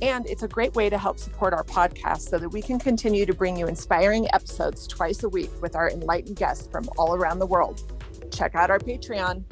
And it's a great way to help support our podcast so that we can continue to bring you inspiring episodes twice a week with our enlightened guests from all around the world. Check out our Patreon.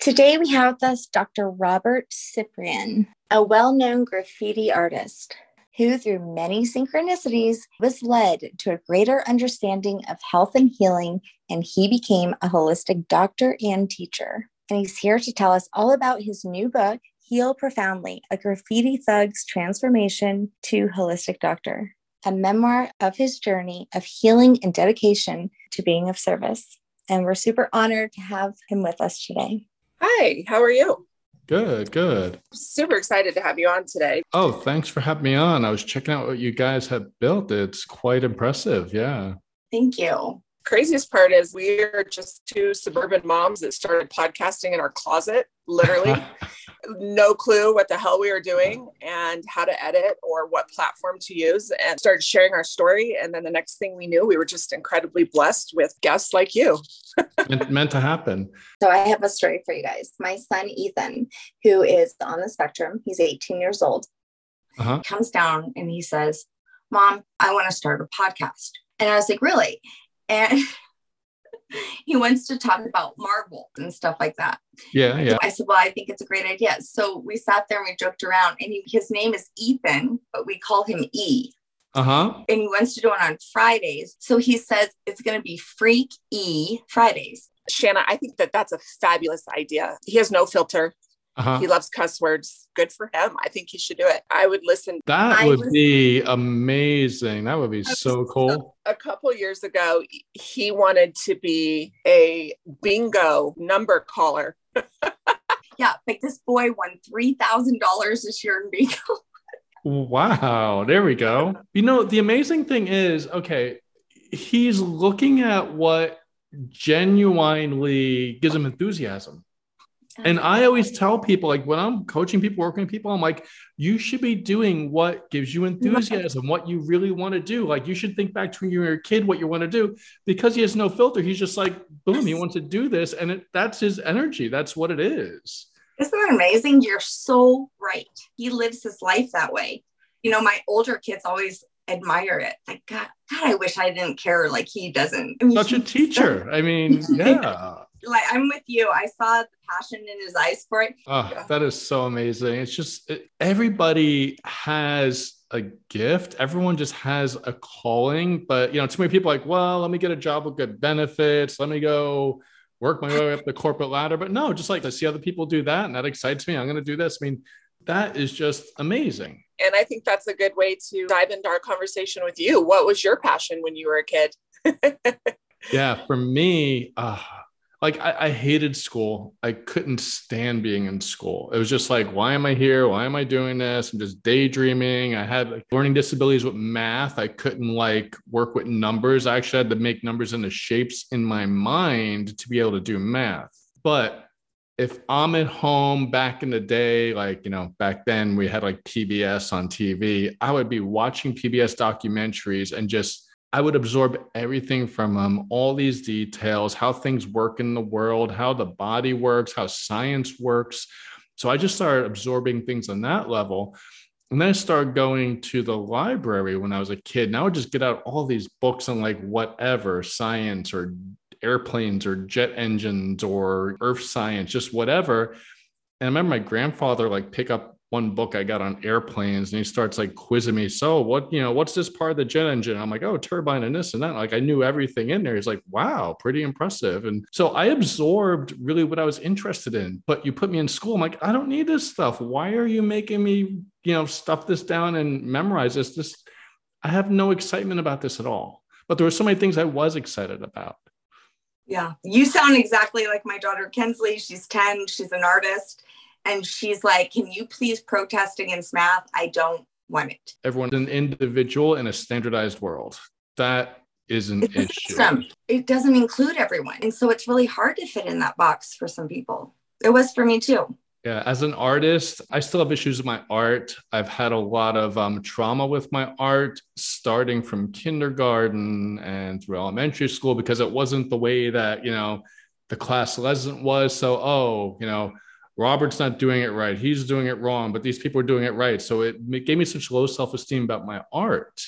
Today we have with us Dr. Robert Cyprian, a well known graffiti artist who, through many synchronicities, was led to a greater understanding of health and healing, and he became a holistic doctor and teacher. And he's here to tell us all about his new book, Heal Profoundly A Graffiti Thug's Transformation to Holistic Doctor, a memoir of his journey of healing and dedication to being of service. And we're super honored to have him with us today. Hi, how are you? Good, good. Super excited to have you on today. Oh, thanks for having me on. I was checking out what you guys have built. It's quite impressive. Yeah. Thank you. Craziest part is we are just two suburban moms that started podcasting in our closet, literally. no clue what the hell we were doing and how to edit or what platform to use and started sharing our story. And then the next thing we knew, we were just incredibly blessed with guests like you. meant, meant to happen. So I have a story for you guys. My son, Ethan, who is on the spectrum, he's 18 years old, uh-huh. comes down and he says, Mom, I want to start a podcast. And I was like, Really? And he wants to talk about Marvel and stuff like that. Yeah, yeah. So I said, well, I think it's a great idea. So we sat there and we joked around, and he, his name is Ethan, but we call him E. Uh huh. And he wants to do it on Fridays. So he says it's going to be Freak E Fridays. Shanna, I think that that's a fabulous idea. He has no filter. Uh-huh. He loves cuss words. Good for him. I think he should do it. I would listen. That I would was, be amazing. That would be so cool. A couple years ago, he wanted to be a bingo number caller. yeah, like this boy won three thousand dollars this year in bingo. wow, there we go. You know, the amazing thing is, okay, he's looking at what genuinely gives him enthusiasm and I always tell people, like when I'm coaching people, working with people, I'm like, you should be doing what gives you enthusiasm, what you really want to do. Like you should think back to when you were a kid, what you want to do, because he has no filter. He's just like, boom, he wants to do this, and it, that's his energy. That's what it is. Isn't that amazing? You're so right. He lives his life that way. You know, my older kids always admire it. Like, God, God, I wish I didn't care like he doesn't. I mean, Such a teacher. I mean, yeah like I'm with you. I saw the passion in his eyes for it. Oh, that is so amazing. It's just it, everybody has a gift. Everyone just has a calling, but you know, too many people like, well, let me get a job with good benefits. Let me go work my way up the corporate ladder. But no, just like I see other people do that, and that excites me. I'm going to do this. I mean, that is just amazing. And I think that's a good way to dive into our conversation with you. What was your passion when you were a kid? yeah, for me, uh, like I, I, hated school. I couldn't stand being in school. It was just like, why am I here? Why am I doing this? I'm just daydreaming. I had like learning disabilities with math. I couldn't like work with numbers. I actually had to make numbers into shapes in my mind to be able to do math. But if I'm at home back in the day, like, you know, back then we had like PBS on TV, I would be watching PBS documentaries and just I would absorb everything from um, all these details, how things work in the world, how the body works, how science works. So I just started absorbing things on that level. And then I started going to the library when I was a kid. And I would just get out all these books on like whatever science or airplanes or jet engines or earth science, just whatever. And I remember my grandfather like pick up one book I got on airplanes and he starts like quizzing me. So what, you know, what's this part of the jet engine? I'm like, oh, turbine and this and that. Like I knew everything in there. He's like, wow, pretty impressive. And so I absorbed really what I was interested in. But you put me in school. I'm like, I don't need this stuff. Why are you making me, you know, stuff this down and memorize this? This I have no excitement about this at all. But there were so many things I was excited about. Yeah. You sound exactly like my daughter Kensley. She's 10. She's an artist and she's like, Can you please protest against math? I don't want it. Everyone's an individual in a standardized world. That is an it's issue. It doesn't include everyone. And so it's really hard to fit in that box for some people. It was for me too. Yeah, as an artist, I still have issues with my art. I've had a lot of um, trauma with my art, starting from kindergarten and through elementary school, because it wasn't the way that, you know, the class lesson was. So, oh, you know, Robert's not doing it right. He's doing it wrong, but these people are doing it right. So it, it gave me such low self esteem about my art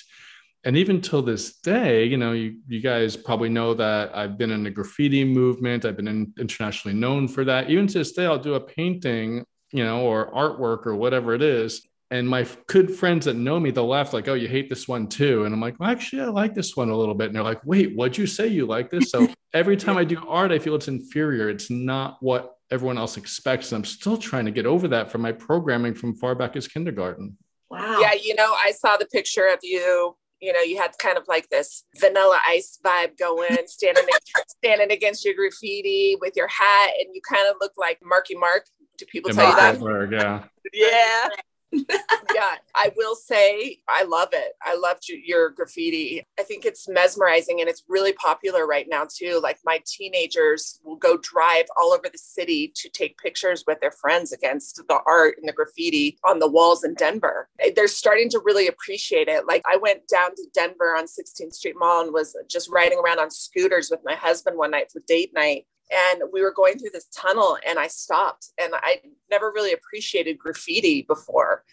and even till this day, you know, you, you guys probably know that I've been in the graffiti movement. I've been in, internationally known for that. Even to this day, I'll do a painting, you know, or artwork or whatever it is. And my good friends that know me, they'll laugh like, "Oh, you hate this one too," and I'm like, "Well, actually, I like this one a little bit." And they're like, "Wait, what'd you say you like this?" So every time I do art, I feel it's inferior. It's not what everyone else expects. And I'm still trying to get over that from my programming from far back as kindergarten. Wow. Yeah, you know, I saw the picture of you you know, you had kind of like this vanilla ice vibe going, standing standing against your graffiti with your hat, and you kind of look like Marky Mark. Do people yeah, tell you that? yeah. Yeah yeah, I will say I love it. I love your graffiti. I think it's mesmerizing and it's really popular right now too. Like my teenagers will go drive all over the city to take pictures with their friends against the art and the graffiti on the walls in Denver. Eh, they're starting to really appreciate it. Like I went down to Denver on 16th Street Mall and was just riding around on scooters with my husband one night for date night and we were going through this tunnel and i stopped and i never really appreciated graffiti before.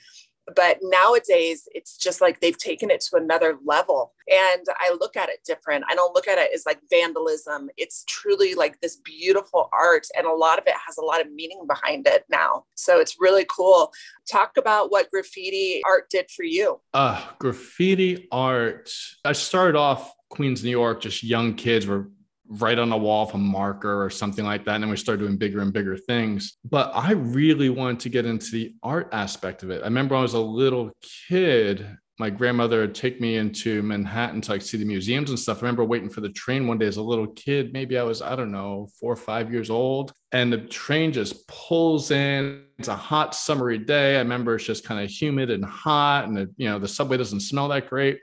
But nowadays it's just like they've taken it to another level and i look at it different. I don't look at it as like vandalism. It's truly like this beautiful art and a lot of it has a lot of meaning behind it now. So it's really cool. Talk about what graffiti art did for you. Uh graffiti art. I started off queens new york just young kids were right on the wall with a marker or something like that. And then we started doing bigger and bigger things. But I really wanted to get into the art aspect of it. I remember I was a little kid, my grandmother would take me into Manhattan to like see the museums and stuff. I remember waiting for the train one day as a little kid. Maybe I was, I don't know, four or five years old. And the train just pulls in. It's a hot summery day. I remember it's just kind of humid and hot. And the, you know, the subway doesn't smell that great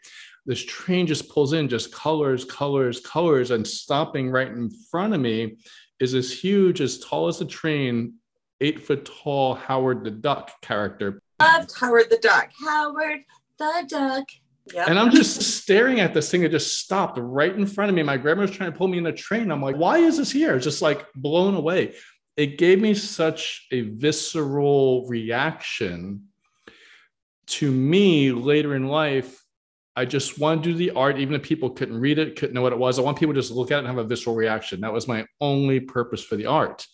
this train just pulls in just colors colors colors and stopping right in front of me is this huge as tall as a train eight foot tall howard the duck character loved howard the duck howard the duck Yep. And I'm just staring at this thing that just stopped right in front of me. My grandma's trying to pull me in a train. I'm like, why is this here? It's just like blown away. It gave me such a visceral reaction to me later in life I just want to do the art, even if people couldn't read it, couldn't know what it was. I want people to just look at it and have a visceral reaction. That was my only purpose for the art.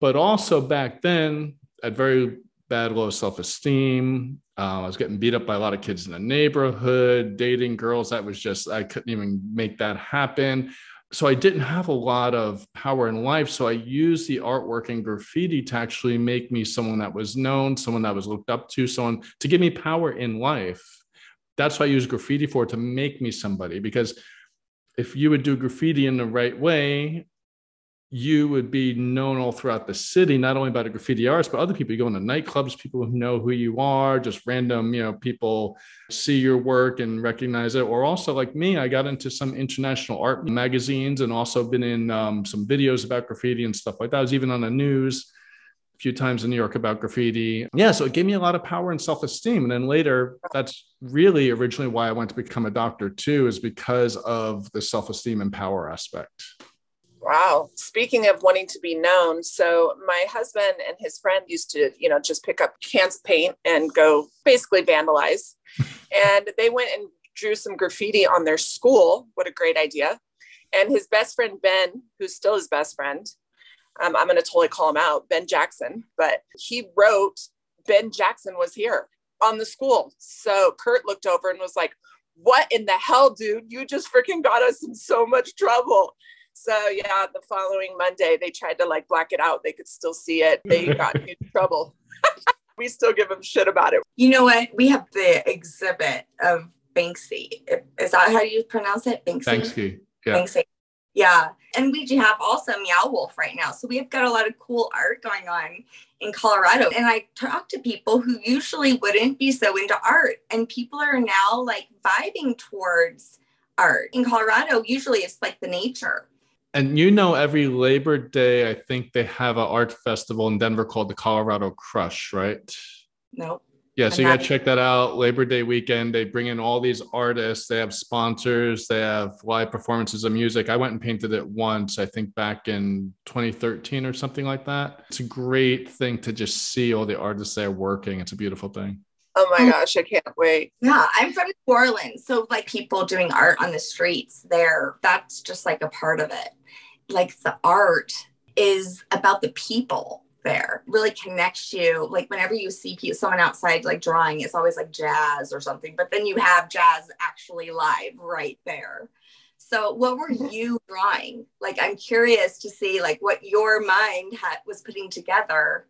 But also back then, at very bad low self-esteem. Uh, I was getting beat up by a lot of kids in the neighborhood, dating girls. That was just I couldn't even make that happen. So I didn't have a lot of power in life. So I used the artwork and graffiti to actually make me someone that was known, someone that was looked up to, someone to give me power in life that's what I use graffiti for to make me somebody. Because if you would do graffiti in the right way, you would be known all throughout the city, not only by the graffiti artists, but other people. You go into nightclubs, people who know who you are, just random, you know, people see your work and recognize it. Or also, like me, I got into some international art magazines and also been in um, some videos about graffiti and stuff like that. I was even on the news few times in New York about graffiti. Yeah, so it gave me a lot of power and self esteem. And then later, that's really originally why I went to become a doctor too, is because of the self esteem and power aspect. Wow. Speaking of wanting to be known, so my husband and his friend used to, you know, just pick up cans of paint and go basically vandalize. and they went and drew some graffiti on their school. What a great idea. And his best friend, Ben, who's still his best friend, um, I'm going to totally call him out, Ben Jackson, but he wrote, Ben Jackson was here on the school. So Kurt looked over and was like, What in the hell, dude? You just freaking got us in so much trouble. So yeah, the following Monday, they tried to like black it out. They could still see it. They got in trouble. we still give them shit about it. You know what? We have the exhibit of Banksy. Is that how you pronounce it? Banksy. Banksy. Yeah. Banksy. Yeah. And we have also Meow Wolf right now. So we've got a lot of cool art going on in Colorado. And I talk to people who usually wouldn't be so into art, and people are now like vibing towards art. In Colorado, usually it's like the nature. And you know, every Labor Day, I think they have an art festival in Denver called the Colorado Crush, right? Nope. Yeah, so you got to check that out. Labor Day weekend, they bring in all these artists. They have sponsors. They have live performances of music. I went and painted it once, I think back in 2013 or something like that. It's a great thing to just see all the artists there working. It's a beautiful thing. Oh my gosh, I can't wait. Yeah, I'm from New Orleans. So, like, people doing art on the streets there, that's just like a part of it. Like, the art is about the people there really connects you. Like whenever you see someone outside like drawing it's always like jazz or something but then you have jazz actually live right there. So what were mm-hmm. you drawing? Like i'm curious to see like what your mind had was putting together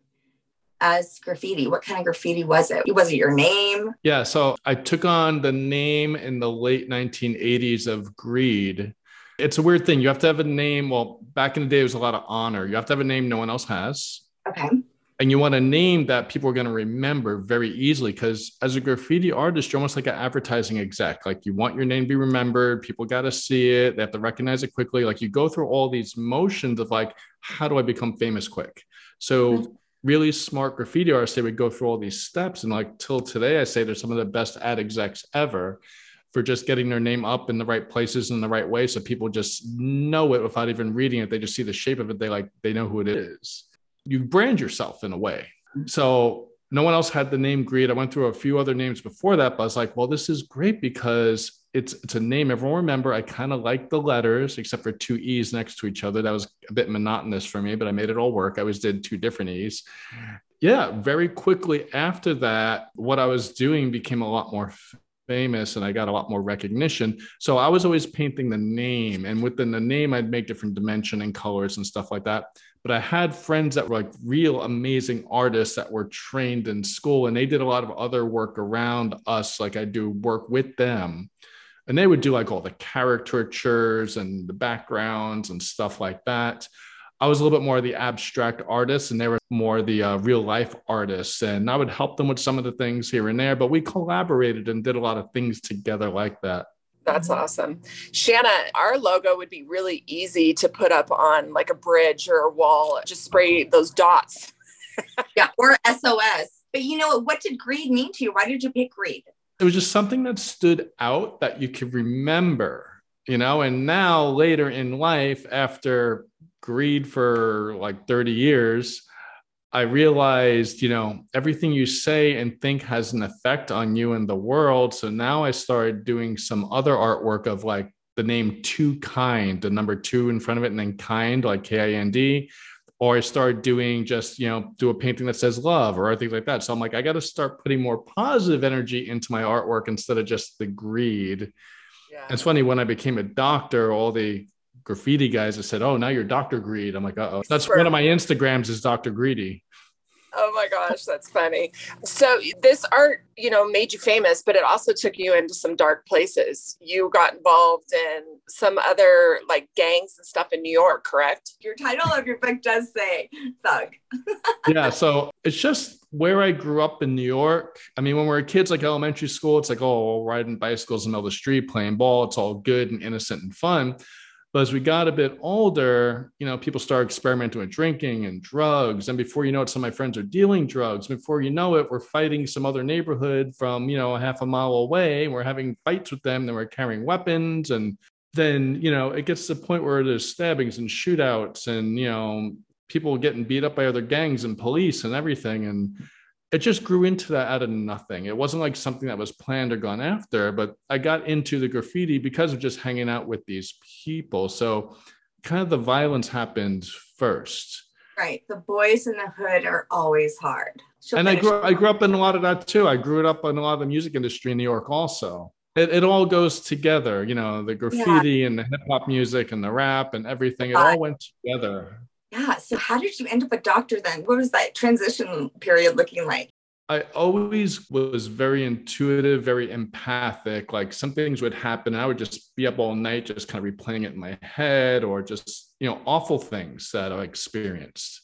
as graffiti. What kind of graffiti was it? Was it your name? Yeah so i took on the name in the late 1980s of greed. It's a weird thing. You have to have a name. Well back in the day it was a lot of honor. You have to have a name no one else has Okay. And you want a name that people are going to remember very easily because as a graffiti artist, you're almost like an advertising exec. Like you want your name to be remembered, people got to see it, they have to recognize it quickly. Like you go through all these motions of like, how do I become famous quick? So mm-hmm. really smart graffiti artists, they would go through all these steps. And like till today, I say they're some of the best ad execs ever for just getting their name up in the right places in the right way. So people just know it without even reading it. They just see the shape of it. They like, they know who it is you brand yourself in a way. So no one else had the name Greed. I went through a few other names before that, but I was like, well, this is great because it's it's a name everyone remember. I kind of like the letters, except for two E's next to each other. That was a bit monotonous for me, but I made it all work. I always did two different E's. Yeah, very quickly after that, what I was doing became a lot more famous and I got a lot more recognition. So I was always painting the name, and within the name, I'd make different dimension and colors and stuff like that but I had friends that were like real amazing artists that were trained in school and they did a lot of other work around us. Like I do work with them and they would do like all the caricatures and the backgrounds and stuff like that. I was a little bit more of the abstract artist and they were more the uh, real life artists. And I would help them with some of the things here and there, but we collaborated and did a lot of things together like that. That's mm-hmm. awesome. Shanna, our logo would be really easy to put up on like a bridge or a wall. Just spray uh-huh. those dots. yeah, or SOS. But you know, what did greed mean to you? Why did you pick greed? It was just something that stood out that you could remember, you know, and now later in life, after greed for like 30 years, I realized, you know, everything you say and think has an effect on you and the world. So now I started doing some other artwork of like the name Two Kind, the number two in front of it, and then kind, like K I N D. Or I started doing just, you know, do a painting that says love or things like that. So I'm like, I got to start putting more positive energy into my artwork instead of just the greed. Yeah. It's funny when I became a doctor, all the graffiti guys that said, "Oh, now you're Doctor Greed." I'm like, "Uh "Oh, that's one of my Instagrams is Doctor Greedy." Oh my gosh, that's funny. So this art, you know, made you famous, but it also took you into some dark places. You got involved in some other like gangs and stuff in New York, correct? Your title of your book does say thug. yeah, so it's just where I grew up in New York. I mean, when we are kids, like elementary school, it's like, oh, riding bicycles in the middle of the street, playing ball. It's all good and innocent and fun. But as we got a bit older, you know, people start experimenting with drinking and drugs. And before you know it, some of my friends are dealing drugs. Before you know it, we're fighting some other neighborhood from, you know, a half a mile away. We're having fights with them. Then we're carrying weapons. And then, you know, it gets to the point where there's stabbings and shootouts and, you know, people getting beat up by other gangs and police and everything. And it just grew into that out of nothing. It wasn't like something that was planned or gone after, but I got into the graffiti because of just hanging out with these people. So kind of the violence happened first. Right. The boys in the hood are always hard. She'll and I grew I grew up in a lot of that too. I grew up in a lot of the music industry in New York also. It, it all goes together, you know, the graffiti yeah. and the hip hop music and the rap and everything. It all went together. Yeah. So how did you end up a doctor then? What was that transition period looking like? I always was very intuitive, very empathic. Like some things would happen, I would just be up all night, just kind of replaying it in my head, or just, you know, awful things that I experienced.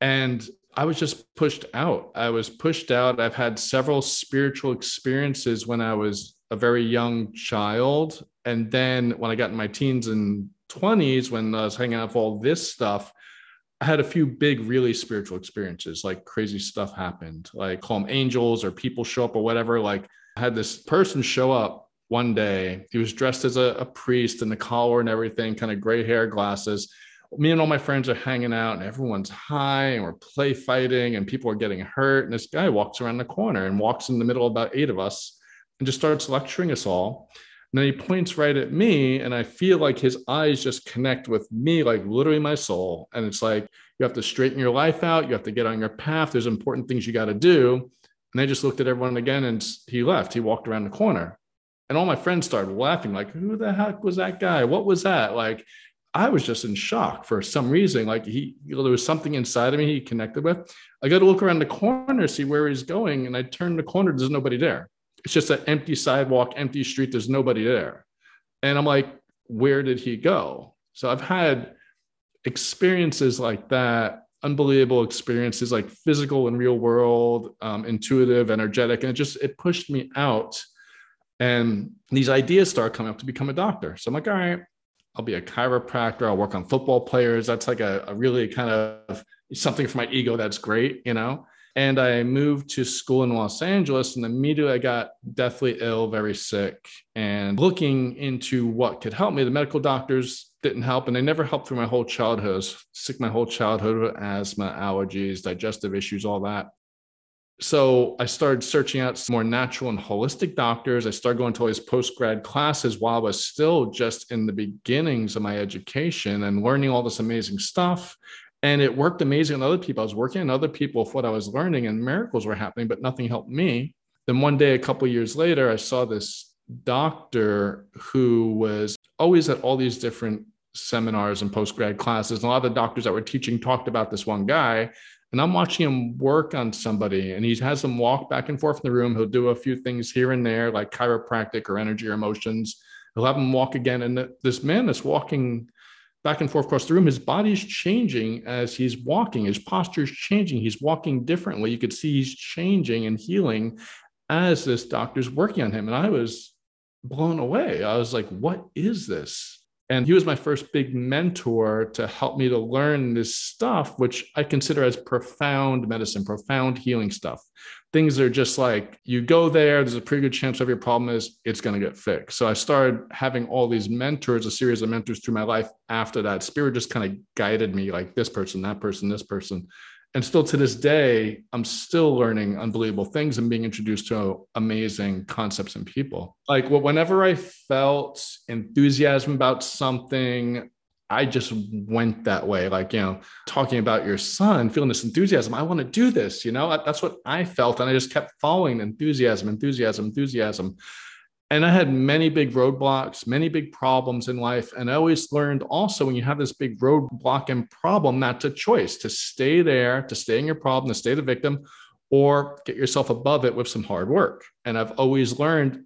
And I was just pushed out. I was pushed out. I've had several spiritual experiences when I was a very young child. And then when I got in my teens and 20s, when I was hanging out with all this stuff, I had a few big, really spiritual experiences. Like crazy stuff happened, like call them angels or people show up or whatever. Like I had this person show up one day. He was dressed as a, a priest in the collar and everything, kind of gray hair, glasses. Me and all my friends are hanging out and everyone's high and we're play fighting and people are getting hurt. And this guy walks around the corner and walks in the middle of about eight of us and just starts lecturing us all. And then he points right at me, and I feel like his eyes just connect with me, like literally my soul. And it's like, you have to straighten your life out. You have to get on your path. There's important things you got to do. And I just looked at everyone again and he left. He walked around the corner. And all my friends started laughing, like, who the heck was that guy? What was that? Like, I was just in shock for some reason. Like, he, you know, there was something inside of me he connected with. I got to look around the corner, see where he's going. And I turn the corner, there's nobody there. It's just an empty sidewalk, empty street. There's nobody there. And I'm like, where did he go? So I've had experiences like that unbelievable experiences like physical and real world um, intuitive energetic and it just it pushed me out and these ideas start coming up to become a doctor so i'm like all right i'll be a chiropractor i'll work on football players that's like a, a really kind of something for my ego that's great you know and I moved to school in Los Angeles. And immediately I got deathly ill, very sick, and looking into what could help me. The medical doctors didn't help, and they never helped through my whole childhood. I was sick my whole childhood with asthma, allergies, digestive issues, all that. So I started searching out some more natural and holistic doctors. I started going to all these post grad classes while I was still just in the beginnings of my education and learning all this amazing stuff and it worked amazing on other people. I was working on other people with what I was learning, and miracles were happening, but nothing helped me. Then one day, a couple years later, I saw this doctor who was always at all these different seminars and post grad classes. And a lot of the doctors that were teaching talked about this one guy. And I'm watching him work on somebody, and he has them walk back and forth in the room. He'll do a few things here and there, like chiropractic or energy or emotions. He'll have them walk again. And this man that's walking back and forth across the room. His body's changing as he's walking. His posture's changing. He's walking differently. You could see he's changing and healing as this doctor's working on him. And I was blown away. I was like, what is this? And he was my first big mentor to help me to learn this stuff, which I consider as profound medicine, profound healing stuff. Things are just like you go there, there's a pretty good chance of your problem is it's going to get fixed. So I started having all these mentors, a series of mentors through my life after that. Spirit just kind of guided me like this person, that person, this person and still to this day i'm still learning unbelievable things and being introduced to amazing concepts and people. Like whenever i felt enthusiasm about something i just went that way. Like you know talking about your son feeling this enthusiasm i want to do this you know? That's what i felt and i just kept following enthusiasm enthusiasm enthusiasm and I had many big roadblocks, many big problems in life. And I always learned also when you have this big roadblock and problem, that's a choice to stay there, to stay in your problem, to stay the victim, or get yourself above it with some hard work. And I've always learned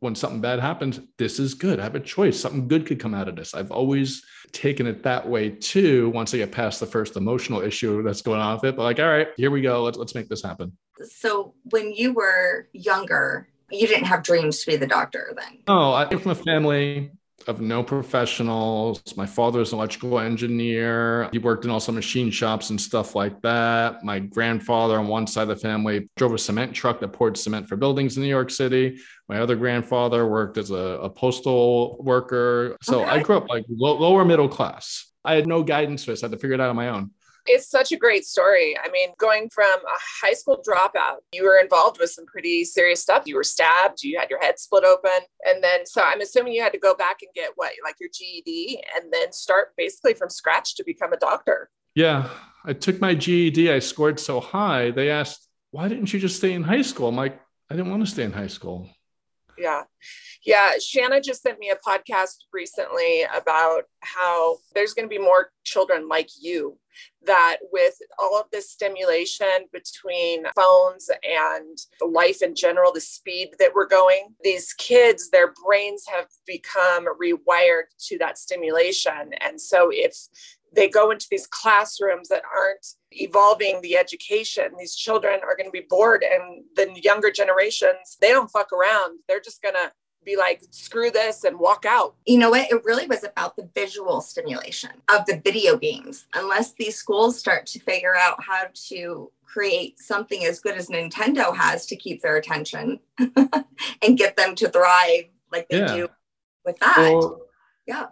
when something bad happens, this is good. I have a choice. Something good could come out of this. I've always taken it that way too. Once I get past the first emotional issue that's going on with it, but like, all right, here we go. Let's let's make this happen. So when you were younger, you didn't have dreams to be the doctor then? Oh, I came from a family of no professionals. My father was an electrical engineer. He worked in also machine shops and stuff like that. My grandfather on one side of the family drove a cement truck that poured cement for buildings in New York City. My other grandfather worked as a, a postal worker. So okay. I grew up like low, lower middle class. I had no guidance for this. I had to figure it out on my own. It's such a great story. I mean, going from a high school dropout, you were involved with some pretty serious stuff. You were stabbed, you had your head split open. And then, so I'm assuming you had to go back and get what, like your GED, and then start basically from scratch to become a doctor. Yeah. I took my GED. I scored so high. They asked, why didn't you just stay in high school? I'm like, I didn't want to stay in high school. Yeah. Yeah. Shanna just sent me a podcast recently about how there's going to be more children like you that with all of this stimulation between phones and life in general, the speed that we're going, these kids, their brains have become rewired to that stimulation. And so if they go into these classrooms that aren't evolving the education. These children are going to be bored, and the younger generations, they don't fuck around. They're just going to be like, screw this and walk out. You know what? It really was about the visual stimulation of the video games. Unless these schools start to figure out how to create something as good as Nintendo has to keep their attention and get them to thrive like they yeah. do with that. Or, yeah.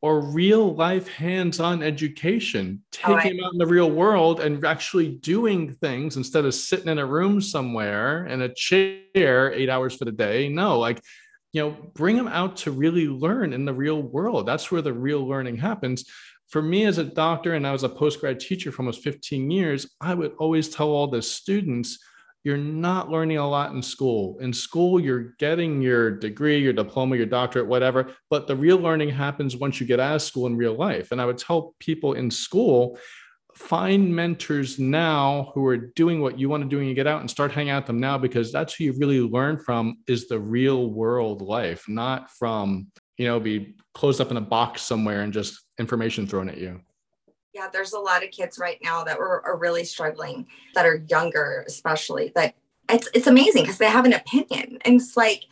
Or real life hands on education, taking right. them out in the real world and actually doing things instead of sitting in a room somewhere in a chair eight hours for the day. No, like you know bring them out to really learn in the real world. That's where the real learning happens. For me as a doctor and i was a postgrad teacher for almost 15 years i would always tell all the students you're not learning a lot in school. In school you're getting your degree your diploma your doctorate whatever but the real learning happens once you get out of school in real life. And i would tell people in school find mentors now who are doing what you want to do and you get out and start hanging out with them now because that's who you really learn from is the real world life not from you know be closed up in a box somewhere and just information thrown at you. Yeah there's a lot of kids right now that are, are really struggling that are younger especially that it's it's amazing because they have an opinion. And it's like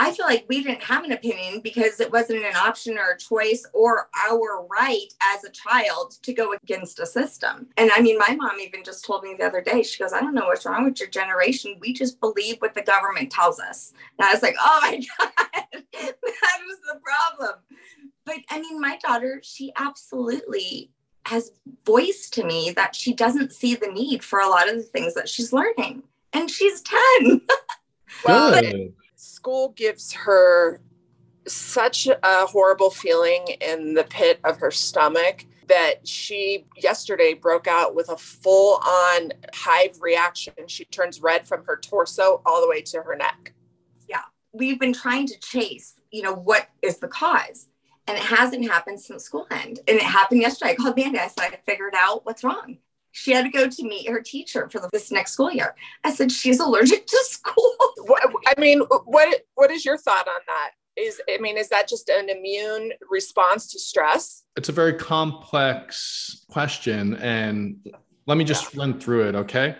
I feel like we didn't have an opinion because it wasn't an option or a choice or our right as a child to go against a system. And I mean, my mom even just told me the other day, she goes, I don't know what's wrong with your generation. We just believe what the government tells us. And I was like, oh my God, that was the problem. But I mean, my daughter, she absolutely has voiced to me that she doesn't see the need for a lot of the things that she's learning. And she's 10. well, Good school gives her such a horrible feeling in the pit of her stomach that she yesterday broke out with a full on hive reaction. She turns red from her torso all the way to her neck. Yeah. We've been trying to chase, you know, what is the cause? And it hasn't happened since school end. And it happened yesterday. I called Mandy. I said, I figured out what's wrong. She had to go to meet her teacher for this next school year. I said, she's allergic to school. I mean, what what is your thought on that? Is I mean, is that just an immune response to stress? It's a very complex question. And let me just yeah. run through it, okay?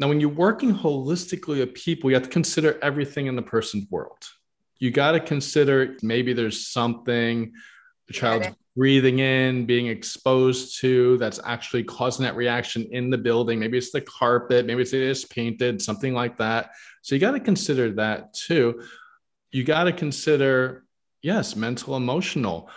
Now, when you're working holistically with people, you have to consider everything in the person's world. You got to consider maybe there's something the child's breathing in, being exposed to that's actually causing that reaction in the building. Maybe it's the carpet, maybe it's, it's painted, something like that. So you got to consider that too. You got to consider, yes, mental, emotional.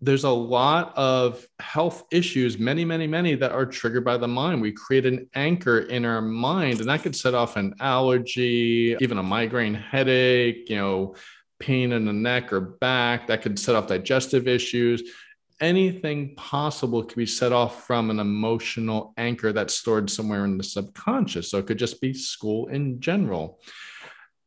There's a lot of health issues, many, many, many that are triggered by the mind. We create an anchor in our mind, and that could set off an allergy, even a migraine headache, you know, pain in the neck or back that could set off digestive issues anything possible could be set off from an emotional anchor that's stored somewhere in the subconscious. So it could just be school in general.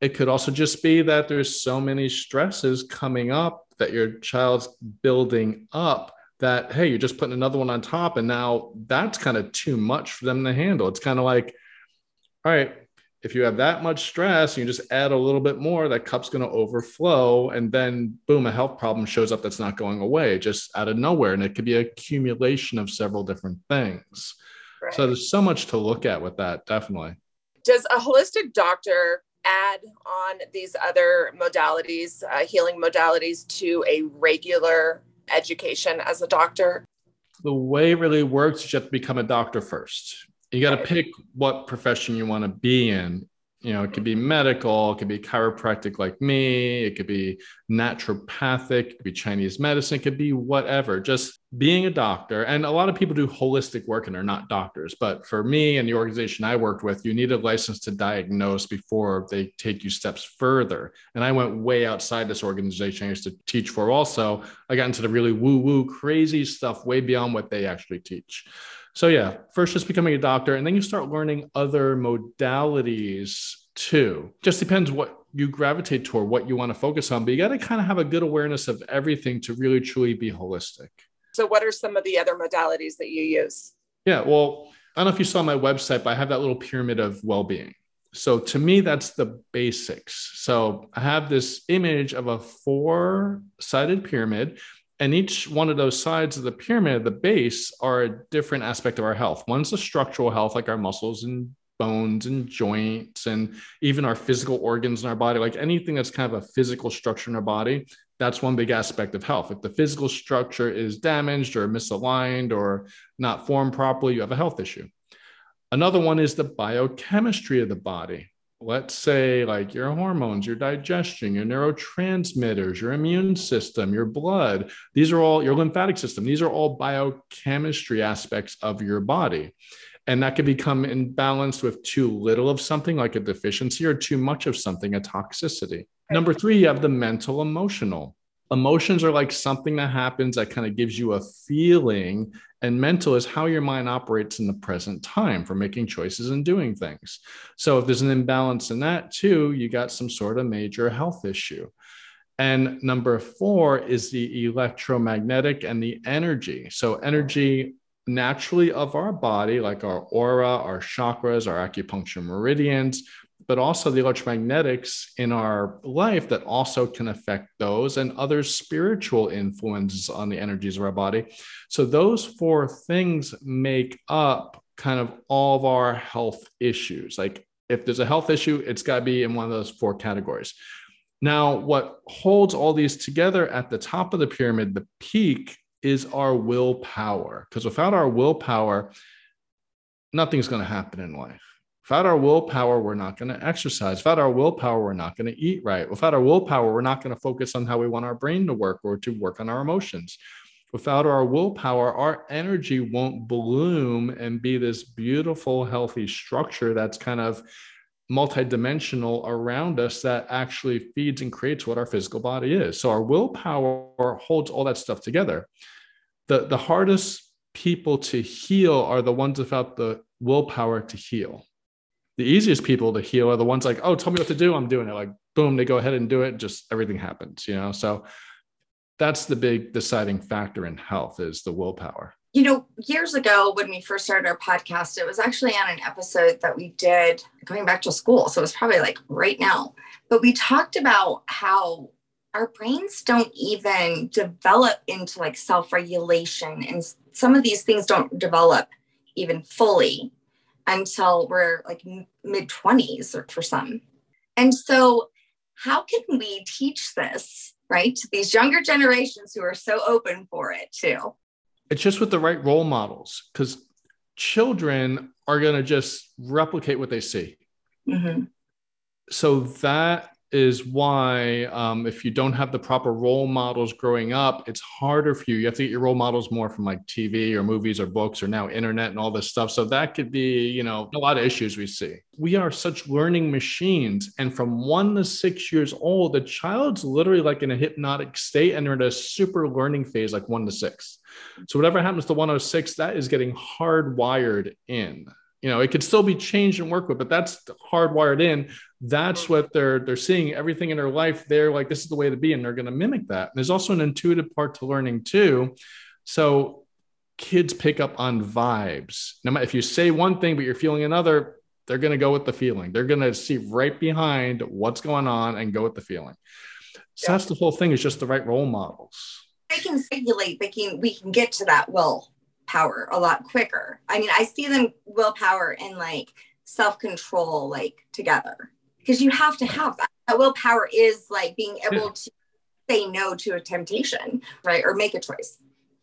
It could also just be that there's so many stresses coming up that your child's building up that, hey, you're just putting another one on top. And now that's kind of too much for them to handle. It's kind of like, all right, if you have that much stress you just add a little bit more that cup's going to overflow and then boom a health problem shows up that's not going away just out of nowhere. And it could be an accumulation of several different things. Right. so there's so much to look at with that definitely. Does a holistic doctor add on these other modalities uh, healing modalities to a regular education as a doctor? The way it really works is you have to become a doctor first you got to pick what profession you want to be in. You know it could be medical it could be chiropractic like me it could be naturopathic it could be chinese medicine it could be whatever. Just being a doctor and a lot of people do holistic work and are not doctors but for me and the organization i worked with you need a license to diagnose before they take you steps further. And i went way outside this organization. I used to teach for also. I got into the really woo woo crazy stuff way beyond what they actually teach so yeah, first just becoming a doctor, and then you start learning other modalities too. Just depends what you gravitate toward, what you want to focus on. But you got to kind of have a good awareness of everything to really truly be holistic. So, what are some of the other modalities that you use? Yeah, well, I don't know if you saw my website, but I have that little pyramid of well-being. So to me, that's the basics. So I have this image of a four-sided pyramid And each one of those sides of the pyramid, the base, are a different aspect of our health. One's the structural health, like our muscles and bones and joints, and even our physical organs in our body, like anything that's kind of a physical structure in our body. That's one big aspect of health. If the physical structure is damaged or misaligned or not formed properly, you have a health issue. Another one is the biochemistry of the body let's say like your hormones, your digestion, your neurotransmitters, your immune system, your blood, these are all your lymphatic system. These are all biochemistry aspects of your body. And that can become imbalanced with too little of something like a deficiency or too much of something, a toxicity. Number three, you have the mental emotional emotions are like something that happens that kind of gives you a feeling and mental is how your mind operates in the present time for making choices and doing things. So if there's an imbalance in that too you got some sort of major health issue. And number four is the electromagnetic and the energy. So energy naturally of our body like our aura our chakras our acupuncture meridians but also the electromagnetics in our life that also can affect those and other spiritual influences on the energies of our body. So, those four things make up kind of all of our health issues. Like, if there's a health issue, it's got to be in one of those four categories. Now, what holds all these together at the top of the pyramid, the peak, is our willpower. Because without our willpower, nothing's going to happen in life Without our willpower, we're not going to exercise. Without our willpower, we're not going to eat right. Without our willpower, we're not going to focus on how we want our brain to work or to work on our emotions. Without our willpower, our energy won't bloom and be this beautiful, healthy structure that's kind of multidimensional around us that actually feeds and creates what our physical body is. So our willpower holds all that stuff together. The, the hardest people to heal are the ones without the willpower to heal the easiest people to heal are the ones like, oh, tell me what to do. I'm doing it. Like, boom, they go ahead and do it. Just everything happens, you know? So that's the big deciding factor in health is the willpower. You know, years ago when we first started our podcast, it was actually on an episode that we did going back to school. So it was probably like right now. But we talked about how our brains don't even develop into like self regulation. And some of these things don't develop even fully until we're like mid 20s or for some. And so, how can we teach this, right, to these younger generations who are so open for it too? It's just with the right role models because children are going to just replicate what they see. Mm-hmm. So, that is why um, if you don't have the proper role models growing up, it's harder for you. You have to get your role models more from like TV or movies or books or now internet and all this stuff. So that could be, you know, a lot of issues we see. We are such learning machines. And from one to six years old, the child's literally like in a hypnotic state and they're in a super learning phase, like one to six. So whatever happens to 106, that is getting hardwired in you know it could still be changed and worked with but that's hardwired in. That's what they're they're seeing everything in their life. They're like this is the way to be and they're going to mimic that. And there's also an intuitive part to learning too. So kids pick up on vibes. No matter if you say one thing but you're feeling another they're going to go with the feeling. They're going to see right behind what's going on and go with the feeling. So yeah. that's the whole thing is just the right role models. They can simulate they can we can get to that. Will power a lot quicker. I mean, I see them willpower and like self control like together because you have to have that. That willpower is like being able to say no to a temptation, right? Or make a choice.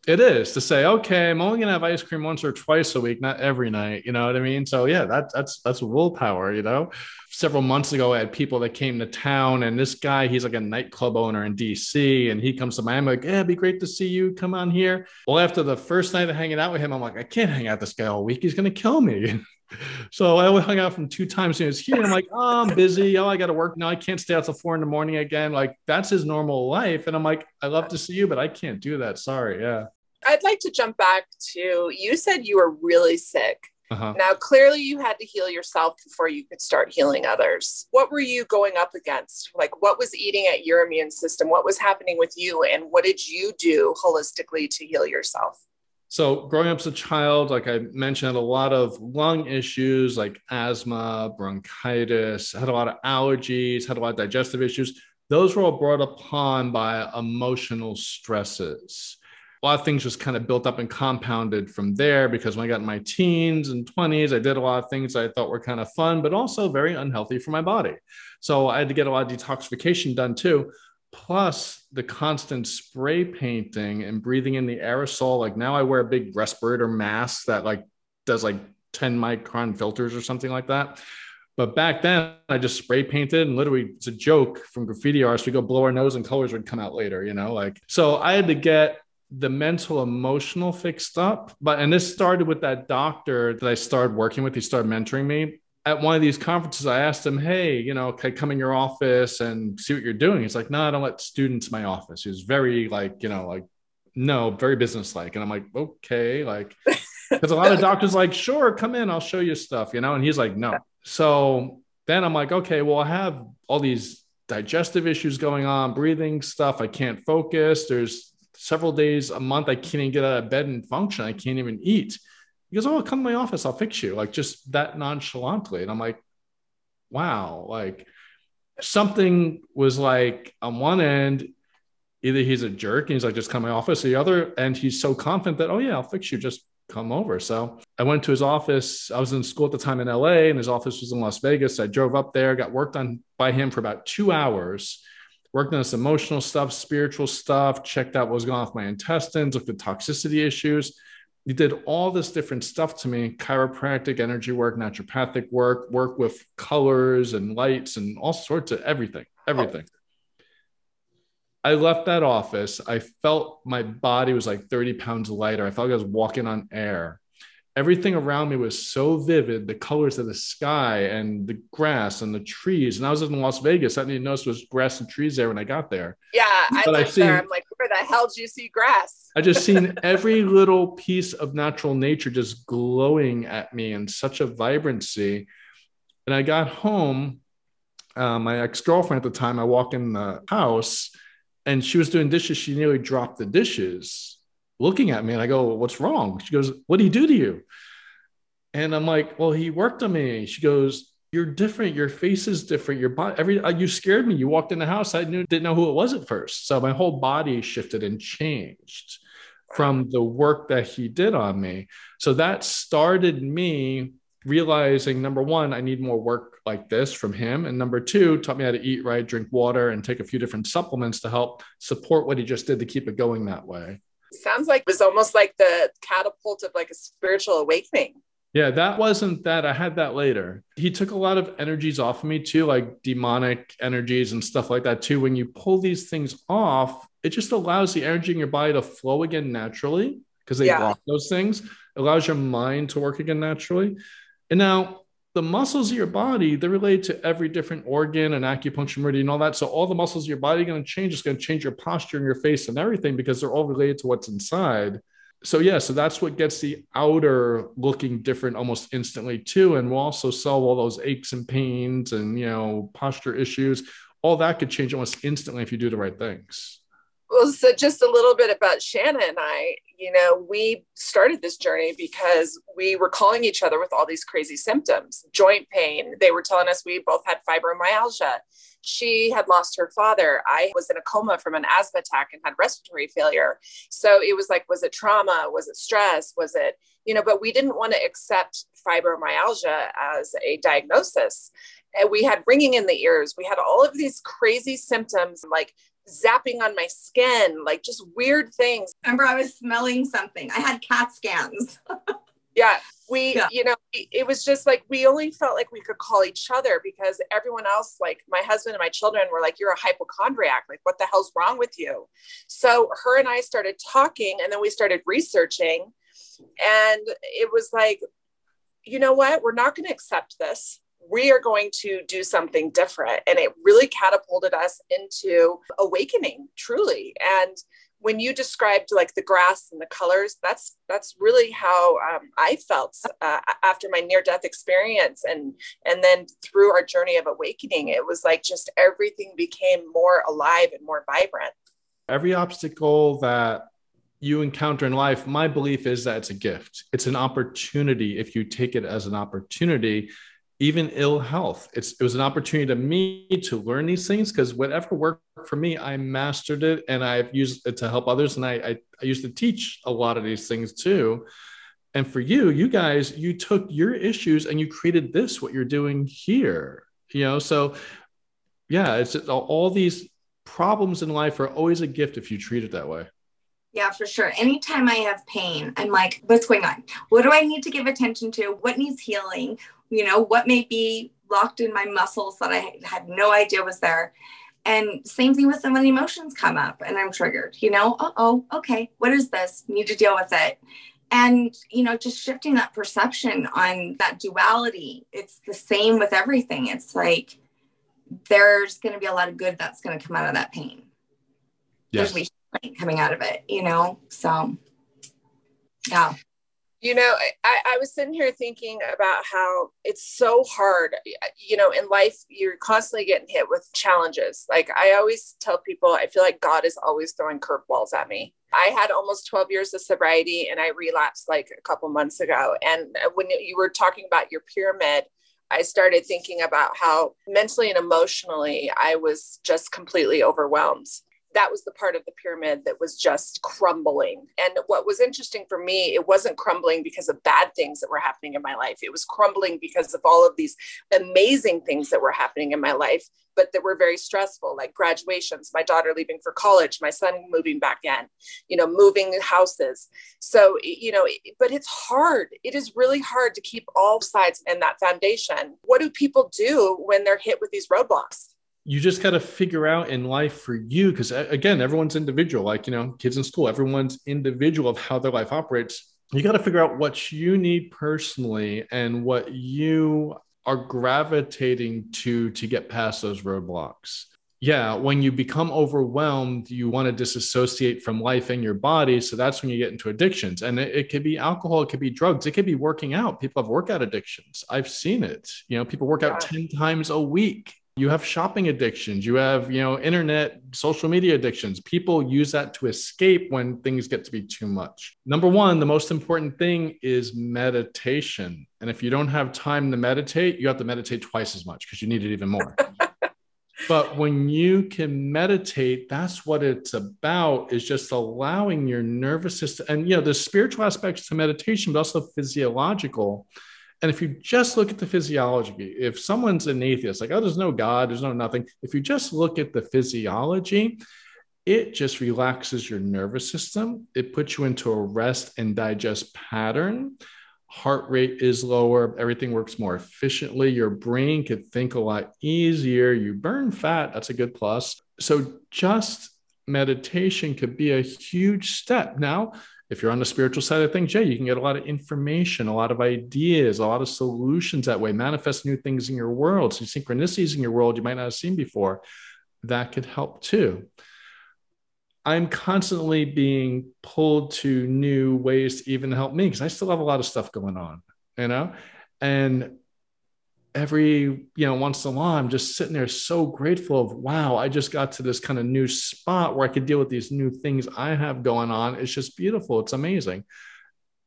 It is to say, okay, I'm only gonna have ice cream once or twice a week, not every night. You know what I mean? So yeah, that's that's that's willpower. You know, several months ago, I had people that came to town, and this guy, he's like a nightclub owner in DC, and he comes to Miami. Like, yeah, it'd be great to see you. Come on here. Well, after the first night of hanging out with him, I'm like, I can't hang out this guy all week. He's gonna kill me. so I only hung out from two times he was here. I'm like, oh, I'm busy. Oh, I got to work now. I can't stay out till four in the morning again. Like that's his normal life. And I'm like, I love to see you, but I can't do that. Sorry. Yeah. I'd like to jump back to you said you were really sick. Uh-huh. Now, clearly, you had to heal yourself before you could start healing others. What were you going up against? Like, what was eating at your immune system? What was happening with you? And what did you do holistically to heal yourself? So, growing up as a child, like I mentioned, a lot of lung issues like asthma, bronchitis, had a lot of allergies, had a lot of digestive issues those were all brought upon by emotional stresses. A lot of things just kind of built up and compounded from there because when I got in my teens and 20s, I did a lot of things I thought were kind of fun, but also very unhealthy for my body. So I had to get a lot of detoxification done too. Plus the constant spray painting and breathing in the aerosol. Like now I wear a big respirator mask that like does like 10 micron filters or something like that. But back then, I just spray painted and literally it's a joke from graffiti artists. We go blow our nose and colors would come out later, you know, like so I had to get the mental emotional fixed up. But and this started with that doctor that I started working with. He started mentoring me. At one of these conferences, I asked him, Hey, you know, can I come in your office and see what you're doing? He's like, No, I don't let students in my office. He was very like, you know, like, no, very businesslike. And I'm like, okay, like because a lot of doctors like, sure, come in, I'll show you stuff, you know. And he's like, no. So then I'm like, okay, well, I have all these digestive issues going on, breathing stuff. I can't focus. There's several days a month I can't even get out of bed and function. I can't even eat. He goes, oh, come to my office, I'll fix you. Like just that nonchalantly. And I'm like, wow, like something was like on one end, either he's a jerk and he's like, just come to my office. The other end, he's so confident that, oh yeah, I'll fix you. Just come over. So I went to his office. I was in school at the time in LA and his office was in Las Vegas. I drove up there, got worked on by him for about two hours, worked on this emotional stuff, spiritual stuff, checked out what was going on with my intestines, looked at toxicity issues. He did all this different stuff to me chiropractic, energy work, naturopathic work, work with colors and lights and all sorts of everything, everything. I left that office. I felt my body was like 30 pounds lighter. I felt like I was walking on air. Everything around me was so vivid the colors of the sky and the grass and the trees. And I was in Las Vegas. I didn't even notice there was grass and trees there when I got there. Yeah, I but lived I seen, there. I'm like, where the hell did you see grass? I just seen every little piece of natural nature just glowing at me in such a vibrancy. And I got home. Uh, my ex girlfriend at the time, I walk in the house and she was doing dishes. She nearly dropped the dishes looking at me. And I go, What's wrong? She goes, What did he do to you? And I'm like, Well, he worked on me. She goes, You're different. Your face is different. Your body, every, uh, you scared me. You walked in the house. I knew, didn't know who it was at first. So my whole body shifted and changed from the work that he did on me. So that started me realizing number one, I need more work like this from him. And number two, taught me how to eat right, drink water, and take a few different supplements to help support what he just did to keep it going that way. Sounds like it was almost like the catapult of like a spiritual awakening. Yeah, that wasn't that. I had that later. He took a lot of energies off of me too, like demonic energies and stuff like that too. When you pull these things off, it just allows the energy in your body to flow again naturally because they yeah. block those things. It allows your mind to work again naturally. And now the muscles of your body, they're related to every different organ and acupuncture meridian and all that. So all the muscles of your body are going to change. It's going to change your posture and your face and everything because they're all related to what's inside. So yeah, so that's what gets the outer looking different almost instantly too. And we'll also solve all those aches and pains and you know posture issues. All that could change almost instantly if you do the right things. Well, so just a little bit about Shannon and I. You know, we started this journey because we were calling each other with all these crazy symptoms joint pain. They were telling us we both had fibromyalgia. She had lost her father. I was in a coma from an asthma attack and had respiratory failure. So it was like, was it trauma? Was it stress? Was it, you know, but we didn't want to accept fibromyalgia as a diagnosis. And we had ringing in the ears. We had all of these crazy symptoms like zapping on my skin, like just weird things. Remember, I was smelling something. I had CAT scans. yeah, we, yeah. you know, it was just like we only felt like we could call each other because everyone else, like my husband and my children, were like, You're a hypochondriac. Like, what the hell's wrong with you? So her and I started talking, and then we started researching. And it was like, you know what? We're not going to accept this we are going to do something different. And it really catapulted us into awakening truly. And when you described like the grass and the colors, that's that's really how um, I felt uh, after my near death experience, and and then through our journey of awakening, it was like just everything became more alive and more vibrant. Every obstacle that you encounter in life, my belief is that it's a gift. It's an opportunity if you take it as an opportunity even ill health. It's, it was an opportunity to me to learn these things because whatever worked for me, I mastered it and I've used it to help others. And I, I, I used to teach a lot of these things too. And for you, you guys, you took your issues and you created this, what you're doing here, you know? So yeah, it's all, all these problems in life are always a gift if you treat it that way. Yeah, for sure. Anytime I have pain, I'm like, what's going on? What do I need to give attention to? What needs healing? You know, what may be locked in my muscles that I had no idea was there? And same thing with when emotions come up and I'm triggered, you know, uh oh, okay, what is this? Need to deal with it. And, you know, just shifting that perception on that duality. It's the same with everything. It's like there's going to be a lot of good that's going to come out of that pain. Yes. There's coming out of it, you know? So, yeah. You know, I, I was sitting here thinking about how it's so hard. Uh, you know, in life, you're constantly getting hit with challenges. Like I always tell people, I feel like God is always throwing curveballs at me. I had almost 12 years of sobriety and I relapsed like a couple months ago. And uh, when you were talking about your pyramid, I started thinking about how mentally and emotionally I was just completely overwhelmed that was the part of the pyramid that was just crumbling. And what was interesting for me, it wasn't crumbling because of bad things that were happening in my life. It was crumbling because of all of these amazing things that were happening in my life, but that were very stressful, like graduations, my daughter leaving for college, my son moving back in, you know, moving houses. So, you know, but it's hard. It is really hard to keep all sides in that foundation. What do people do when they're hit with these roadblocks? You just got to figure out in life for you because again everyone's individual like you know kids in school everyone's individual of how their life operates. You got to figure out what you need personally and what you are gravitating to to get past those roadblocks. Yeah when you become overwhelmed you want to disassociate from life and your body so that's when you get into addictions. And it, it could be alcohol it could be drugs it could be working out. People have workout addictions. I've seen it. You know people work out 10 times a week you have shopping addictions. You have you know internet social media addictions. People use that to escape when things get to be too much. Number one the most important thing is meditation. And if you don't have time to meditate you have to meditate twice as much because you need it even more. But when you can meditate that's what it's about is just allowing your nervous system and you know there's spiritual aspects to meditation but also physiological and if you just look at the physiology, if someone's an atheist, like, oh, there's no God, there's no nothing, if you just look at the physiology, it just relaxes your nervous system. It puts you into a rest and digest pattern. Heart rate is lower, everything works more efficiently. Your brain could think a lot easier. You burn fat, that's a good plus. So, just meditation could be a huge step. Now, if you're on the spiritual side of things, yeah, you can get a lot of information, a lot of ideas, a lot of solutions that way, manifest new things in your world, some synchronicities in your world you might not have seen before. That could help too. I'm constantly being pulled to new ways to even help me because I still have a lot of stuff going on, you know? And every you know once in a while i'm just sitting there so grateful of wow i just got to this kind of new spot where i could deal with these new things i have going on. It's just beautiful. It's amazing.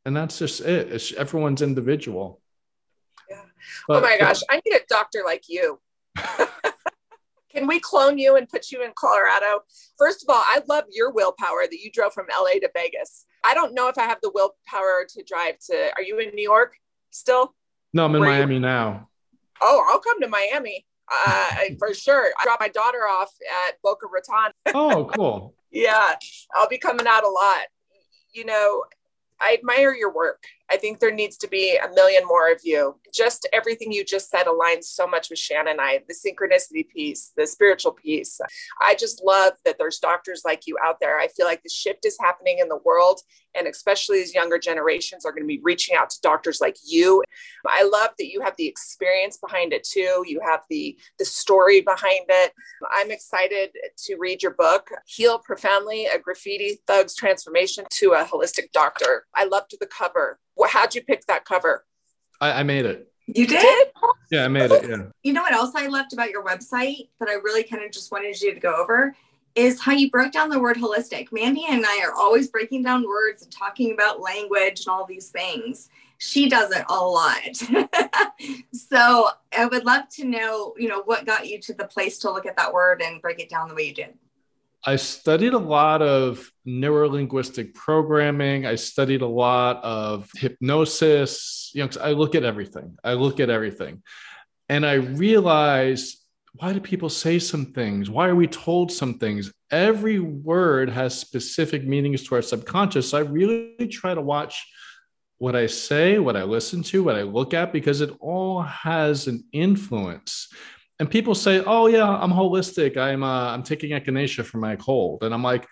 And that's just it. It's everyone's individual. Yeah. But, oh my gosh i need a doctor like you. Can we clone you and put you in colorado? First of all i love your willpower that you drove from la to vegas. I don't know if i have the willpower to drive to are you in new york still? No i'm in Where miami now oh, I'll come to Miami uh, for sure. I dropped my daughter off at Boca Raton. oh, cool. yeah, I'll be coming out a lot. You know, I admire your work. I think there needs to be a million more of you. Just everything you just said aligns so much with Shannon and I the synchronicity piece, the spiritual piece. I just love that there's doctors like you out there. I feel like the shift is happening in the world, and especially as younger generations are going to be reaching out to doctors like you. I love that you have the experience behind it too. You have the the story behind it. I'm excited to read your book, Heal Profoundly: A Graffiti Thug's Transformation to a Holistic Doctor. I loved the cover how'd you pick that cover? I, I made it. You did? Yeah, I made it. Yeah. You know what else I loved about your website that I really kind of just wanted you to go over is how you broke down the word holistic. Mandy and I are always breaking down words and talking about language and all these things. She does it a lot. so I would love to know, you know, what got you to the place to look at that word and break it down the way you did. I studied a lot of neurolinguistic programming. I studied a lot of hypnosis. You know, I look at everything. I look at everything. And I realized why do people say some things? Why are we told some things? Every word has specific meanings to our subconscious. So I really try to watch what I say, what I listen to, what I look at, because it all has an influence. And people say, "Oh yeah, I'm holistic. I'm uh, I'm taking echinacea for my cold," and I'm like,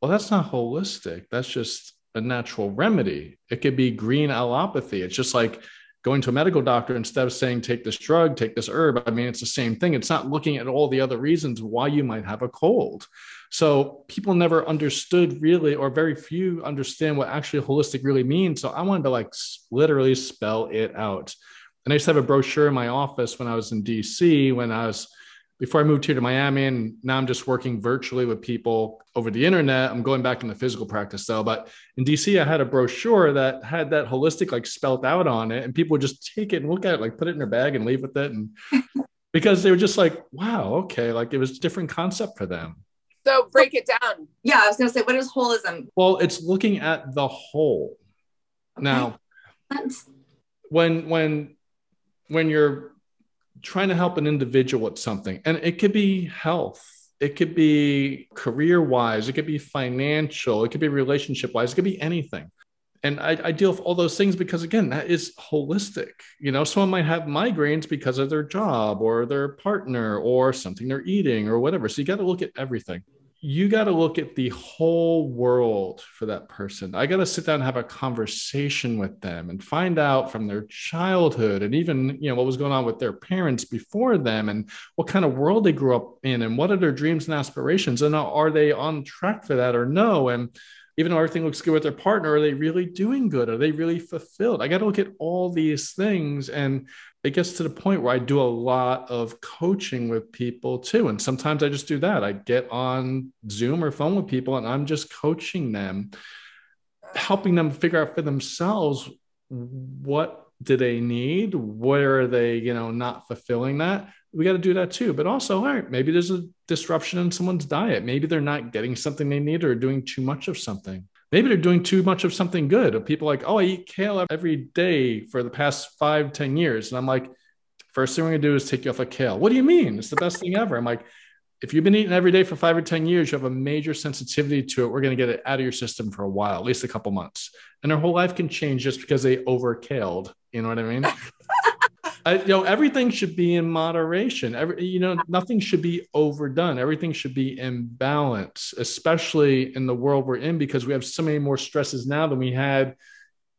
"Well, that's not holistic. That's just a natural remedy. It could be green allopathy. It's just like going to a medical doctor instead of saying take this drug take this herb i mean it's the same thing it's not looking at all the other reasons why you might have a cold so people never understood really or very few understand what actually holistic really means so i wanted to like literally spell it out and i used to have a brochure in my office when i was in dc when i was before I moved here to Miami, and now I'm just working virtually with people over the internet. I'm going back into physical practice though. But in DC, I had a brochure that had that holistic like spelt out on it, and people would just take it and look at it, like put it in their bag and leave with it. And because they were just like, wow, okay, like it was a different concept for them. So break it down. Yeah, I was gonna say, what is holism? Well, it's looking at the whole. Okay. Now, That's... when when when you're trying to help an individual with something. And it could be health, it could be career wise, it could be financial, it could be relationship wise, it could be anything. And I, I, deal with all those things because, again, that is holistic. You know, someone might have migraines because of their job or their partner or something they're eating or whatever. So you got to look at everything you got to look at the whole world for that person. I got to sit down and have a conversation with them and find out from their childhood and even, you know, what was going on with their parents before them and what kind of world they grew up in and what are their dreams and aspirations and are they on track for that or no? And even though everything looks good with their partner, are they really doing good? Are they really fulfilled? I got to look at all these things and it gets to the point where I do a lot of coaching with people too. And sometimes I just do that. I get on Zoom or phone with people and I'm just coaching them, helping them figure out for themselves what do they need? Where are they, you know, not fulfilling that? We got to do that too. But also, all right, maybe there's a disruption in someone's diet. Maybe they're not getting something they need or doing too much of something maybe they're doing too much of something good. People like, oh, I eat kale every day for the past five, ten years. And I'm like, first thing we're gonna do is take you off a of kale. What do you mean? It's the best thing ever. I'm like, if you've been eating every day for five or 10 years, you have a major sensitivity to it. We're going to get it out of your system for a while, at least a couple months. And their whole life can change just because they over kaled. You know what I mean? I, you know, everything should be in moderation. Every, you know, nothing should be overdone. Everything should be in balance, especially in the world we're in, because we have so many more stresses now than we had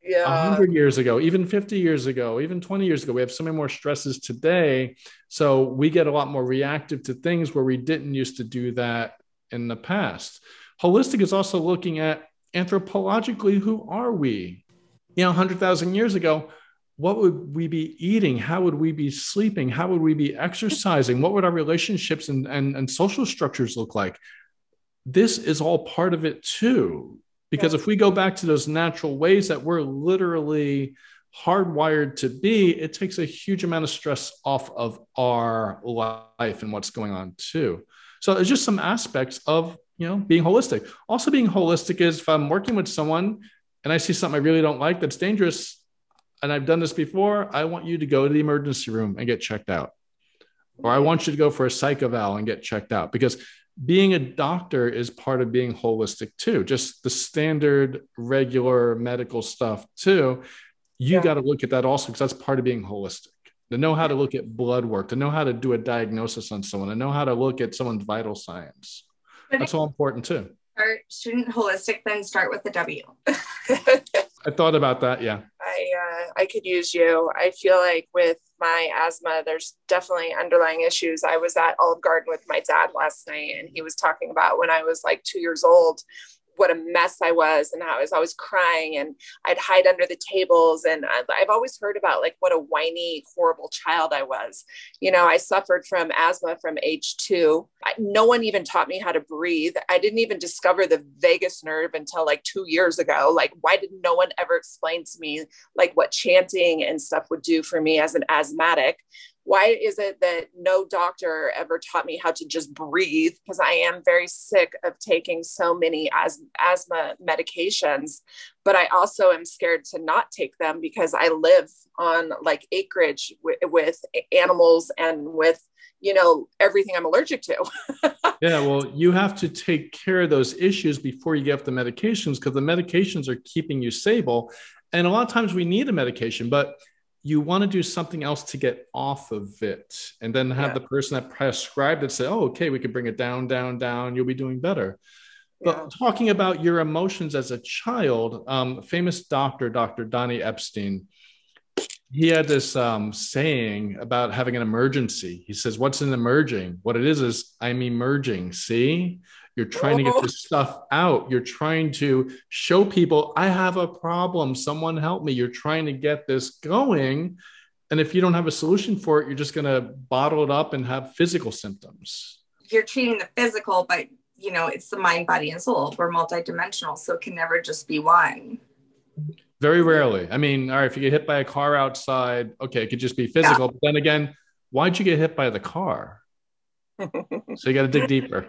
yeah. 100 years ago, even 50 years ago, even 20 years ago. We have so many more stresses today. So we get a lot more reactive to things where we didn't used to do that in the past. Holistic is also looking at anthropologically who are we? You know, 100,000 years ago, what would we be eating? How would we be sleeping? How would we be exercising? What would our relationships and, and, and social structures look like? This is all part of it too. Because if we go back to those natural ways that we're literally hardwired to be, it takes a huge amount of stress off of our life and what's going on too. So it's just some aspects of you know being holistic. Also, being holistic is if I'm working with someone and I see something I really don't like that's dangerous, and I've done this before, I want you to go to the emergency room and get checked out. Or I want you to go for a psych eval and get checked out because being a doctor is part of being holistic too. Just the standard, regular medical stuff too. You yeah. got to look at that also because that's part of being holistic. To know how to look at blood work, to know how to do a diagnosis on someone, to know how to look at someone's vital signs. That's all important too. Or shouldn't holistic then start with the W? I thought about that. Yeah. I could use you. I feel like with my asthma, there's definitely underlying issues. I was at Olive Garden with my dad last night, and he was talking about when I was like two years old, what a mess I was and how I was always crying and I'd hide under the tables. And I've always heard about like what a whiny, horrible child I was. You know, I suffered from asthma from age two. I, no one even taught me how to breathe. I didn't even discover the vagus nerve until like two years ago. Like, why did no one ever explain to me like what chanting and stuff would do for me as an asthmatic? Why is it that no doctor ever taught me how to just breathe? Because i am very sick of taking so many as, asthma medications but i also am scared to not take them because i live on like acreage w- with animals and with you know everything i'm allergic to. Yeah well you have to take care of those issues before you get the medications because the medications are keeping you stable and a lot of times we need a medication but you want to do something else to get off of it and then have yeah. the person that prescribed it say oh okay we can bring it down down down. You'll be doing better. Yeah. but talking about your emotions as a child um, famous doctor dr donnie epstein he had this um, saying about having an emergency. He says what's an emerging? What it is is i'm emerging. See you're trying to get this stuff out. You're trying to show people, I have a problem. Someone help me. You're trying to get this going. And if you don't have a solution for it, you're just going to bottle it up and have physical symptoms. You're treating the physical, but you know, it's the mind, body, and soul. We're multidimensional, so it can never just be one. Very rarely. I mean, all right, if you get hit by a car outside, okay, it could just be physical. Yeah. But then again, why'd you get hit by the car? so you got to dig deeper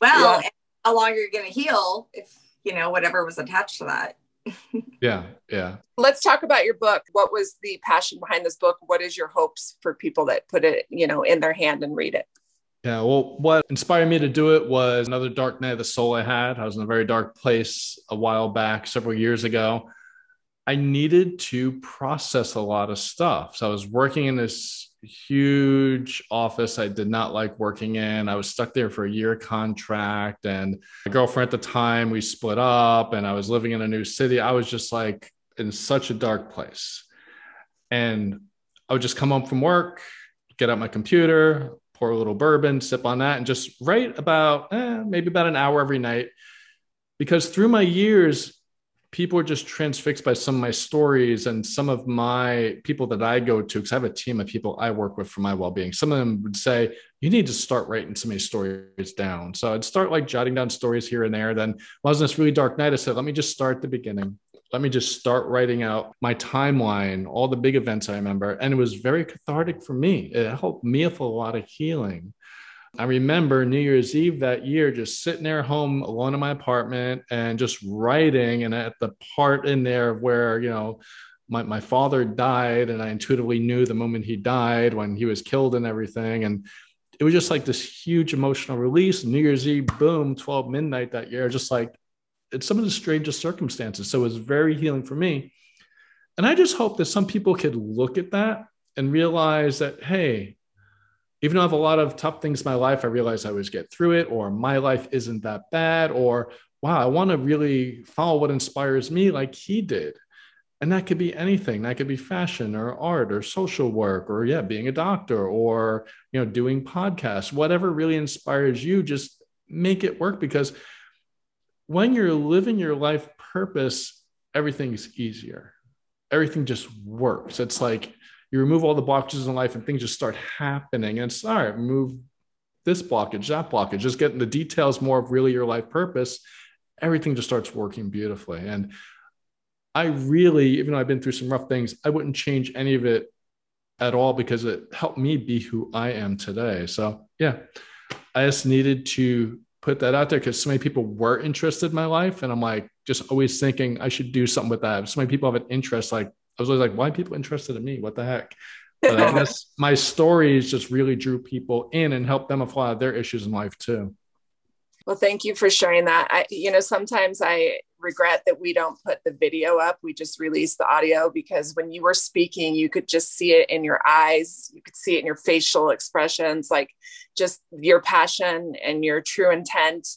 well yeah. how long you're going to heal if you know whatever was attached to that. Yeah yeah. Let's talk about your book. What was the passion behind this book? What is your hopes for people that put it you know in their hand and read it? Yeah well what inspired me to do it was another dark night of the soul i had. I was in a very dark place a while back several years ago. I needed to process a lot of stuff. So i was working in this huge office I did not like working in. I was stuck there for a year contract, and my girlfriend at the time we split up, and I was living in a new city. I was just like in such a dark place. And I would just come home from work, get out my computer, pour a little bourbon, sip on that, and just write about eh, maybe about an hour every night. Because through my years, people are just transfixed by some of my stories and some of my people that I go to, because I have a team of people I work with for my well being. Some of them would say, You need to start writing some of these stories down. So I'd start like jotting down stories here and there. Then, well, was this really dark night, I said, Let me just start the beginning. Let me just start writing out my timeline, all the big events I remember. And it was very cathartic for me. It helped me with a lot of healing. I remember New Year's Eve that year, just sitting there home alone in my apartment and just writing. And at the part in there where, you know, my, my father died, and I intuitively knew the moment he died when he was killed and everything. And it was just like this huge emotional release. New Year's Eve, boom, 12 midnight that year, just like it's some of the strangest circumstances. So it was very healing for me. And I just hope that some people could look at that and realize that, hey, even though I have a lot of tough things in my life, I realize I always get through it, or my life isn't that bad, or wow, I want to really follow what inspires me like he did. And that could be anything. That could be fashion or art or social work or yeah, being a doctor or you know, doing podcasts, whatever really inspires you, just make it work because when you're living your life purpose, everything's easier. Everything just works. It's like you remove all the blockages in life and things just start happening. And it's all right, move this blockage, that blockage, just getting the details more of really your life purpose. Everything just starts working beautifully. And I really, even though I've been through some rough things, I wouldn't change any of it at all because it helped me be who I am today. So, yeah, I just needed to put that out there because so many people were interested in my life. And I'm like, just always thinking I should do something with that. So many people have an interest, like I was always like, why people interested in me? What the heck? But I guess my stories just really drew people in and helped them with a lot their issues in life too. Well, thank you for sharing that. I, you know, sometimes I regret that we don't put the video up. We just release the audio because when you were speaking, you could just see it in your eyes. You could see it in your facial expressions, like just your passion and your true intent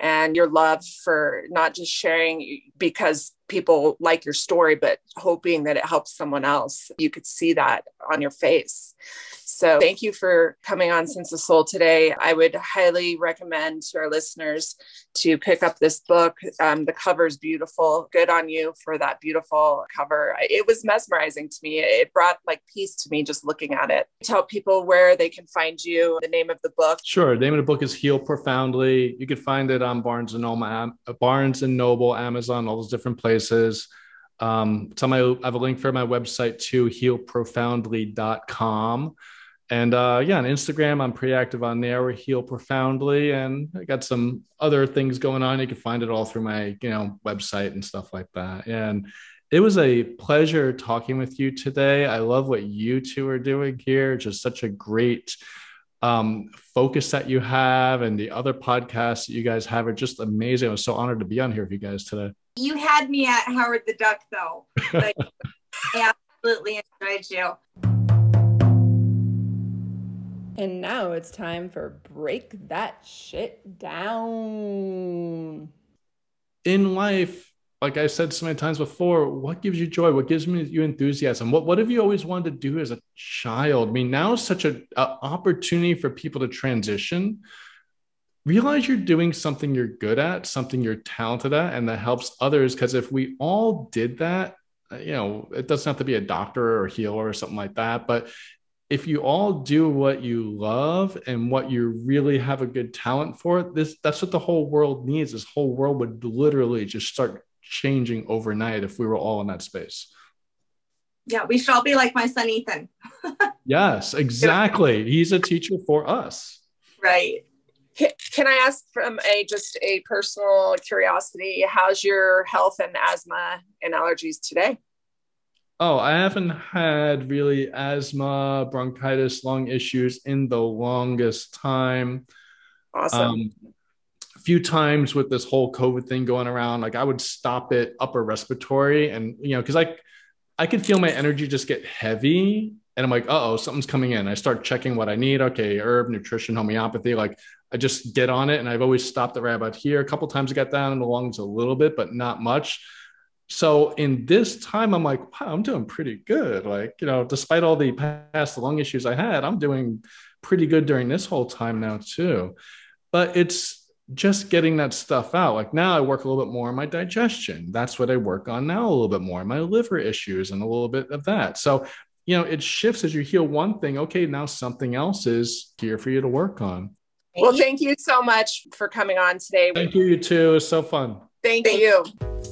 and your love for not just sharing because people like your story, but hoping that it helps someone else. You could see that on your face. So thank you for coming on Sense of Soul today. I would highly recommend to our listeners to pick up this book. Um, the cover is beautiful. Good on you for that beautiful cover. It was mesmerizing to me. It brought like peace to me just looking at it. Tell people where they can find you, the name of the book. Sure. The name of the book is Heal Profoundly. You can find it on Barnes and Noble, Barnes and Noble, Amazon, all those different places. Um, it's on my, I have a link for my website too, healprofoundly.com. And uh, yeah, on Instagram, I'm pretty active on there. We heal profoundly, and I got some other things going on. You can find it all through my, you know, website and stuff like that. And it was a pleasure talking with you today. I love what you two are doing here. Just such a great um, focus that you have, and the other podcasts that you guys have are just amazing. I was so honored to be on here with you guys today. You had me at Howard the Duck, though. I absolutely enjoyed you. And now it's time for Break That Shit Down. In life, like I've said so many times before, what gives you joy? What gives you enthusiasm? What what have you always wanted to do as a child? I mean, now is such an opportunity for people to transition realize you're doing something you're good at, something you're talented at, and that helps others. Because if we all did that, you know, it doesn't have to be a doctor or a healer or something like that. But if you all do what you love and what you really have a good talent for, this that's what the whole world needs. This whole world would literally just start changing overnight if we were all in that space. Yeah, we should all be like my son Ethan. yes, exactly. He's a teacher for us. Right. Can I ask from a just a personal curiosity, how's your health and asthma and allergies today? Oh, I haven't had really asthma, bronchitis, lung issues in the longest time. Awesome. Um, a few times with this whole COVID thing going around, like I would stop it upper respiratory, and you know, because I I could feel my energy just get heavy, and I'm like, oh, something's coming in. I start checking what I need. Okay, herb, nutrition, homeopathy. Like I just get on it. And I've always stopped it right about here. A couple times I got down in the lungs a little bit, but not much. So in this time, I'm like, wow, I'm doing pretty good. Like, you know, despite all the past lung issues I had, I'm doing pretty good during this whole time now, too. But it's just getting that stuff out. Like now I work a little bit more on my digestion. That's what I work on now a little bit more, my liver issues and a little bit of that. So, you know, it shifts as you heal one thing. Okay, now something else is here for you to work on. Well, thank you so much for coming on today. Thank you, you too. It was so fun. Thank, thank you.